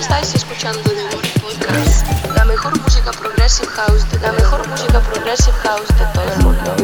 estáis escuchando The Podcast, la mejor música progressive house, la mejor música progressive house de todo el mundo.